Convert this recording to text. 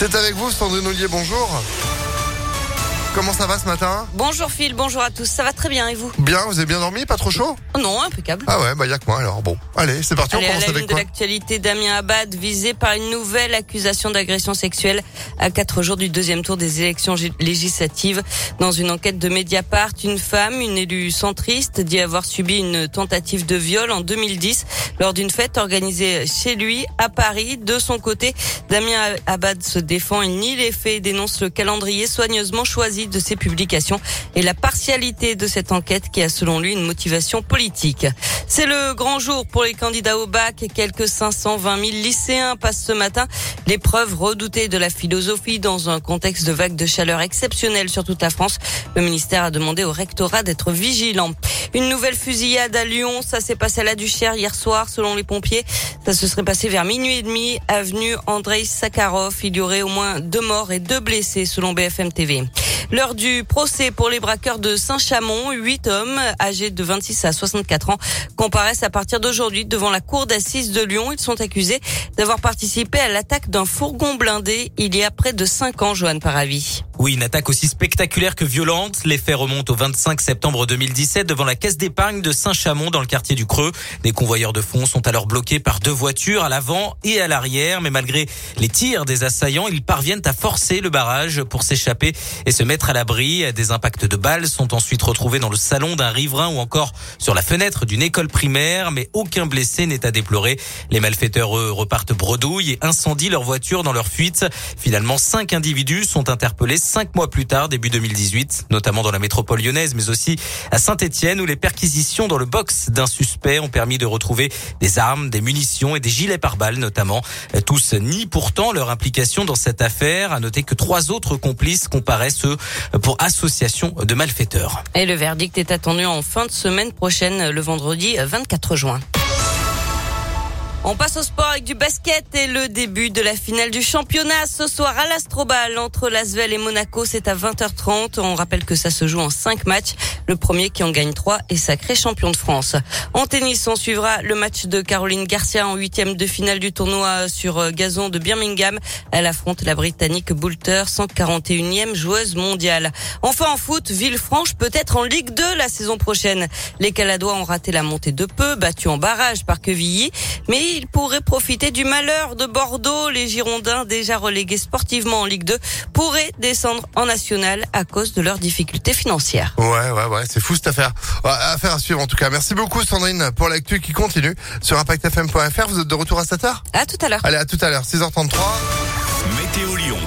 C'est avec vous, Sandrine Ollier, bonjour. Comment ça va ce matin Bonjour Phil, bonjour à tous. Ça va très bien et vous Bien, vous avez bien dormi Pas trop chaud oh Non, impeccable. Ah ouais, bah y a que moi alors. Bon, allez, c'est parti, Allez, on à commence la avec une de quoi l'actualité, Damien Abad visé par une nouvelle accusation d'agression sexuelle à quatre jours du deuxième tour des élections législatives. Dans une enquête de Mediapart, une femme, une élue centriste, dit avoir subi une tentative de viol en 2010 lors d'une fête organisée chez lui à Paris. De son côté, Damien Abad se défend, il nie les faits et dénonce le calendrier soigneusement choisi de ses publications et la partialité de cette enquête qui a selon lui une motivation politique. C'est le grand jour pour les candidats au bac. Quelques 520 000 lycéens passent ce matin l'épreuve redoutée de la philosophie dans un contexte de vague de chaleur exceptionnelle sur toute la France. Le ministère a demandé au rectorat d'être vigilant. Une nouvelle fusillade à Lyon. Ça s'est passé à la Duchère hier soir, selon les pompiers. Ça se serait passé vers minuit et demi, avenue Andrei Sakharov. Il y aurait au moins deux morts et deux blessés, selon BFM TV. L'heure du procès pour les braqueurs de Saint-Chamond. Huit hommes âgés de 26 à 64 ans comparaissent à partir d'aujourd'hui devant la cour d'assises de Lyon. Ils sont accusés d'avoir participé à l'attaque d'un fourgon blindé il y a près de cinq ans, Joanne Paravi. Oui, une attaque aussi spectaculaire que violente. Les faits remontent au 25 septembre 2017 devant la caisse d'épargne de Saint-Chamond dans le quartier du Creux. Des convoyeurs de fonds sont alors bloqués par deux voitures à l'avant et à l'arrière. Mais malgré les tirs des assaillants, ils parviennent à forcer le barrage pour s'échapper et se mettre à l'abri. Des impacts de balles sont ensuite retrouvés dans le salon d'un riverain ou encore sur la fenêtre d'une école primaire. Mais aucun blessé n'est à déplorer. Les malfaiteurs, eux, repartent bredouille et incendient leur voiture dans leur fuite. Finalement, cinq individus sont interpellés cinq mois plus tard, début 2018, notamment dans la métropole lyonnaise, mais aussi à Saint-Etienne, où les perquisitions dans le box d'un suspect ont permis de retrouver des armes, des munitions et des gilets pare-balles notamment. Tous nient pourtant leur implication dans cette affaire. À noter que trois autres complices comparaissent eux, pour association de malfaiteurs. Et le verdict est attendu en fin de semaine prochaine, le vendredi 24 juin. On passe au sport avec du basket et le début de la finale du championnat ce soir à l'Astrobal entre Lasvel et Monaco. C'est à 20h30. On rappelle que ça se joue en 5 matchs. Le premier qui en gagne 3 est sacré champion de France. En tennis, on suivra le match de Caroline Garcia en huitième de finale du tournoi sur gazon de Birmingham. Elle affronte la Britannique Boulter, 141e joueuse mondiale. Enfin en foot, Villefranche peut être en Ligue 2 la saison prochaine. Les Caladois ont raté la montée de peu, battus en barrage par Quevilly, ils pourraient profiter du malheur de Bordeaux. Les Girondins, déjà relégués sportivement en Ligue 2, pourraient descendre en national à cause de leurs difficultés financières. Ouais, ouais, ouais, c'est fou cette affaire. Ouais, affaire à suivre en tout cas. Merci beaucoup Sandrine pour l'actu qui continue sur impactfm.fr. Vous êtes de retour à 7h À tout à l'heure. Allez, à tout à l'heure, 6h33. Météo Lyon